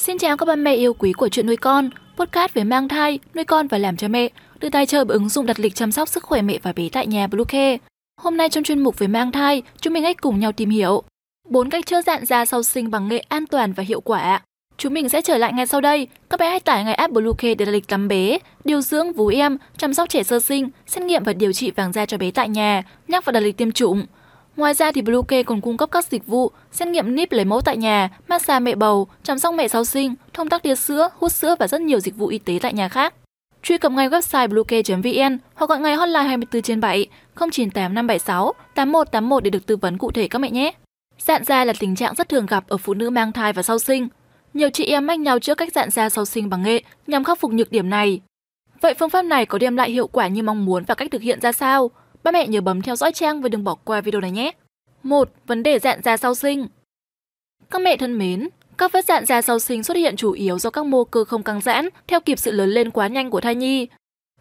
Xin chào các ba mẹ yêu quý của chuyện nuôi con, podcast về mang thai, nuôi con và làm cha mẹ, được tài trợ bởi ứng dụng đặt lịch chăm sóc sức khỏe mẹ và bé tại nhà Bluecare. Hôm nay trong chuyên mục về mang thai, chúng mình hãy cùng nhau tìm hiểu bốn cách chữa dạn da sau sinh bằng nghệ an toàn và hiệu quả. Chúng mình sẽ trở lại ngay sau đây. Các bé hãy tải ngay app Bluecare để đặt lịch tắm bé, điều dưỡng vú em, chăm sóc trẻ sơ sinh, xét nghiệm và điều trị vàng da cho bé tại nhà, nhắc và đặt lịch tiêm chủng. Ngoài ra thì Bluecare còn cung cấp các dịch vụ xét nghiệm níp lấy mẫu tại nhà, massage mẹ bầu, chăm sóc mẹ sau sinh, thông tắc tia sữa, hút sữa và rất nhiều dịch vụ y tế tại nhà khác. Truy cập ngay website bluecare.vn hoặc gọi ngay hotline 24 trên 7 098 576 8181 để được tư vấn cụ thể các mẹ nhé. Dạn da là tình trạng rất thường gặp ở phụ nữ mang thai và sau sinh. Nhiều chị em mách nhau chữa cách dạn da sau sinh bằng nghệ nhằm khắc phục nhược điểm này. Vậy phương pháp này có đem lại hiệu quả như mong muốn và cách thực hiện ra sao? Ba mẹ nhớ bấm theo dõi trang và đừng bỏ qua video này nhé. 1. Vấn đề dạn da sau sinh Các mẹ thân mến, các vết dạn da sau sinh xuất hiện chủ yếu do các mô cơ không căng giãn theo kịp sự lớn lên quá nhanh của thai nhi.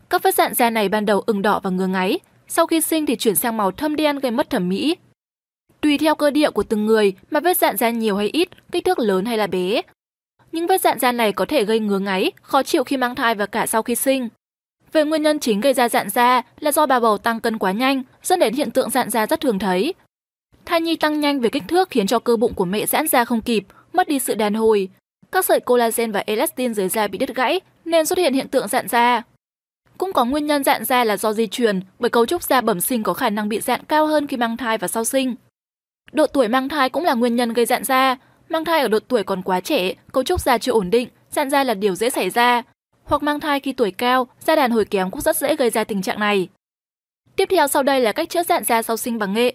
Các vết dạn da này ban đầu ửng đỏ và ngứa ngáy, sau khi sinh thì chuyển sang màu thâm đen gây mất thẩm mỹ. Tùy theo cơ địa của từng người mà vết dạn da nhiều hay ít, kích thước lớn hay là bé. Những vết dạn da này có thể gây ngứa ngáy, khó chịu khi mang thai và cả sau khi sinh. Về nguyên nhân chính gây ra dạn da là do bà bầu tăng cân quá nhanh, dẫn đến hiện tượng dạn da rất thường thấy. Thai nhi tăng nhanh về kích thước khiến cho cơ bụng của mẹ giãn ra không kịp, mất đi sự đàn hồi. Các sợi collagen và elastin dưới da bị đứt gãy nên xuất hiện hiện tượng dạn da. Cũng có nguyên nhân dạn da là do di truyền, bởi cấu trúc da bẩm sinh có khả năng bị dạn cao hơn khi mang thai và sau sinh. Độ tuổi mang thai cũng là nguyên nhân gây dạn da. Mang thai ở độ tuổi còn quá trẻ, cấu trúc da chưa ổn định, dạn da là điều dễ xảy ra. Hoặc mang thai khi tuổi cao, da đàn hồi kém cũng rất dễ gây ra tình trạng này. Tiếp theo sau đây là cách chữa dạn da sau sinh bằng nghệ.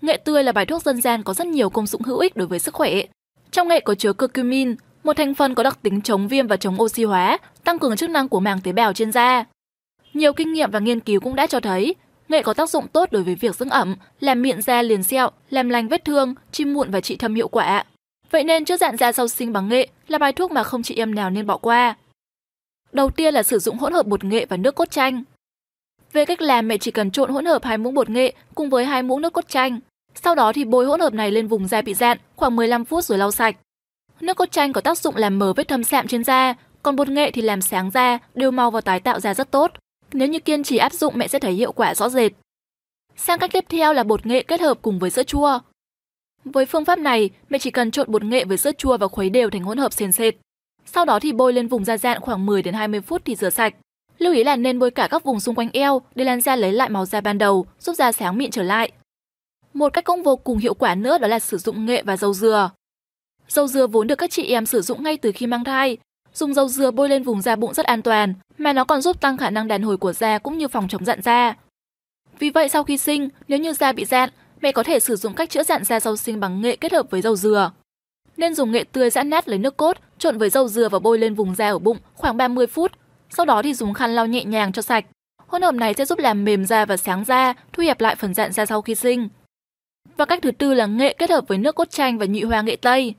Nghệ tươi là bài thuốc dân gian có rất nhiều công dụng hữu ích đối với sức khỏe. Trong nghệ có chứa curcumin, một thành phần có đặc tính chống viêm và chống oxy hóa, tăng cường chức năng của màng tế bào trên da. Nhiều kinh nghiệm và nghiên cứu cũng đã cho thấy nghệ có tác dụng tốt đối với việc dưỡng ẩm, làm miệng da liền sẹo, làm lành vết thương, chim mụn và trị thâm hiệu quả. Vậy nên chữa dạn da sau sinh bằng nghệ là bài thuốc mà không chị em nào nên bỏ qua. Đầu tiên là sử dụng hỗn hợp bột nghệ và nước cốt chanh. Về cách làm, mẹ chỉ cần trộn hỗn hợp hai muỗng bột nghệ cùng với hai muỗng nước cốt chanh. Sau đó thì bôi hỗn hợp này lên vùng da bị dạn khoảng 15 phút rồi lau sạch. Nước cốt chanh có tác dụng làm mờ vết thâm sạm trên da, còn bột nghệ thì làm sáng da, đều màu và tái tạo da rất tốt. Nếu như kiên trì áp dụng mẹ sẽ thấy hiệu quả rõ rệt. Sang cách tiếp theo là bột nghệ kết hợp cùng với sữa chua. Với phương pháp này, mẹ chỉ cần trộn bột nghệ với sữa chua và khuấy đều thành hỗn hợp sền sệt. Sau đó thì bôi lên vùng da dạn khoảng 10 đến 20 phút thì rửa sạch. Lưu ý là nên bôi cả các vùng xung quanh eo để làn da lấy lại màu da ban đầu, giúp da sáng mịn trở lại. Một cách cũng vô cùng hiệu quả nữa đó là sử dụng nghệ và dầu dừa. Dầu dừa vốn được các chị em sử dụng ngay từ khi mang thai. Dùng dầu dừa bôi lên vùng da bụng rất an toàn, mà nó còn giúp tăng khả năng đàn hồi của da cũng như phòng chống dạn da. Vì vậy sau khi sinh, nếu như da bị dạn, mẹ có thể sử dụng cách chữa dạn da sau sinh bằng nghệ kết hợp với dầu dừa. Nên dùng nghệ tươi giãn nát lấy nước cốt, trộn với dầu dừa và bôi lên vùng da ở bụng khoảng 30 phút. Sau đó thì dùng khăn lau nhẹ nhàng cho sạch. Hỗn hợp này sẽ giúp làm mềm da và sáng da, thu hẹp lại phần dạn da sau khi sinh. Và cách thứ tư là nghệ kết hợp với nước cốt chanh và nhụy hoa nghệ tây.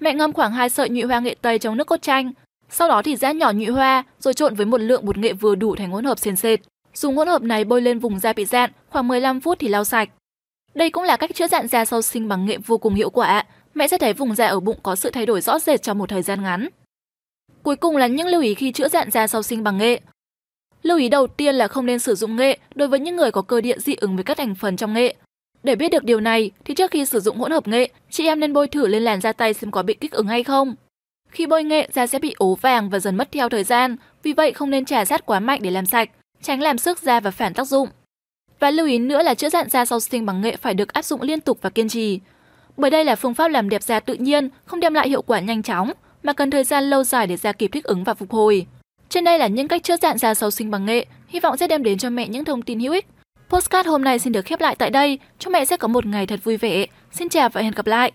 Mẹ ngâm khoảng 2 sợi nhụy hoa nghệ tây trong nước cốt chanh, sau đó thì giã nhỏ nhụy hoa rồi trộn với một lượng bột nghệ vừa đủ thành hỗn hợp sền sệt. Dùng hỗn hợp này bôi lên vùng da bị dạn, khoảng 15 phút thì lau sạch. Đây cũng là cách chữa dạn da sau sinh bằng nghệ vô cùng hiệu quả. Mẹ sẽ thấy vùng da ở bụng có sự thay đổi rõ rệt trong một thời gian ngắn. Cuối cùng là những lưu ý khi chữa dạn da sau sinh bằng nghệ. Lưu ý đầu tiên là không nên sử dụng nghệ đối với những người có cơ địa dị ứng với các thành phần trong nghệ. Để biết được điều này thì trước khi sử dụng hỗn hợp nghệ, chị em nên bôi thử lên làn da tay xem có bị kích ứng hay không. Khi bôi nghệ, da sẽ bị ố vàng và dần mất theo thời gian, vì vậy không nên trà sát quá mạnh để làm sạch, tránh làm sức da và phản tác dụng. Và lưu ý nữa là chữa dạn da sau sinh bằng nghệ phải được áp dụng liên tục và kiên trì. Bởi đây là phương pháp làm đẹp da tự nhiên, không đem lại hiệu quả nhanh chóng, mà cần thời gian lâu dài để da kịp thích ứng và phục hồi. Trên đây là những cách chữa dạn da sau sinh bằng nghệ, hy vọng sẽ đem đến cho mẹ những thông tin hữu ích. Postcard hôm nay xin được khép lại tại đây, chúc mẹ sẽ có một ngày thật vui vẻ. Xin chào và hẹn gặp lại!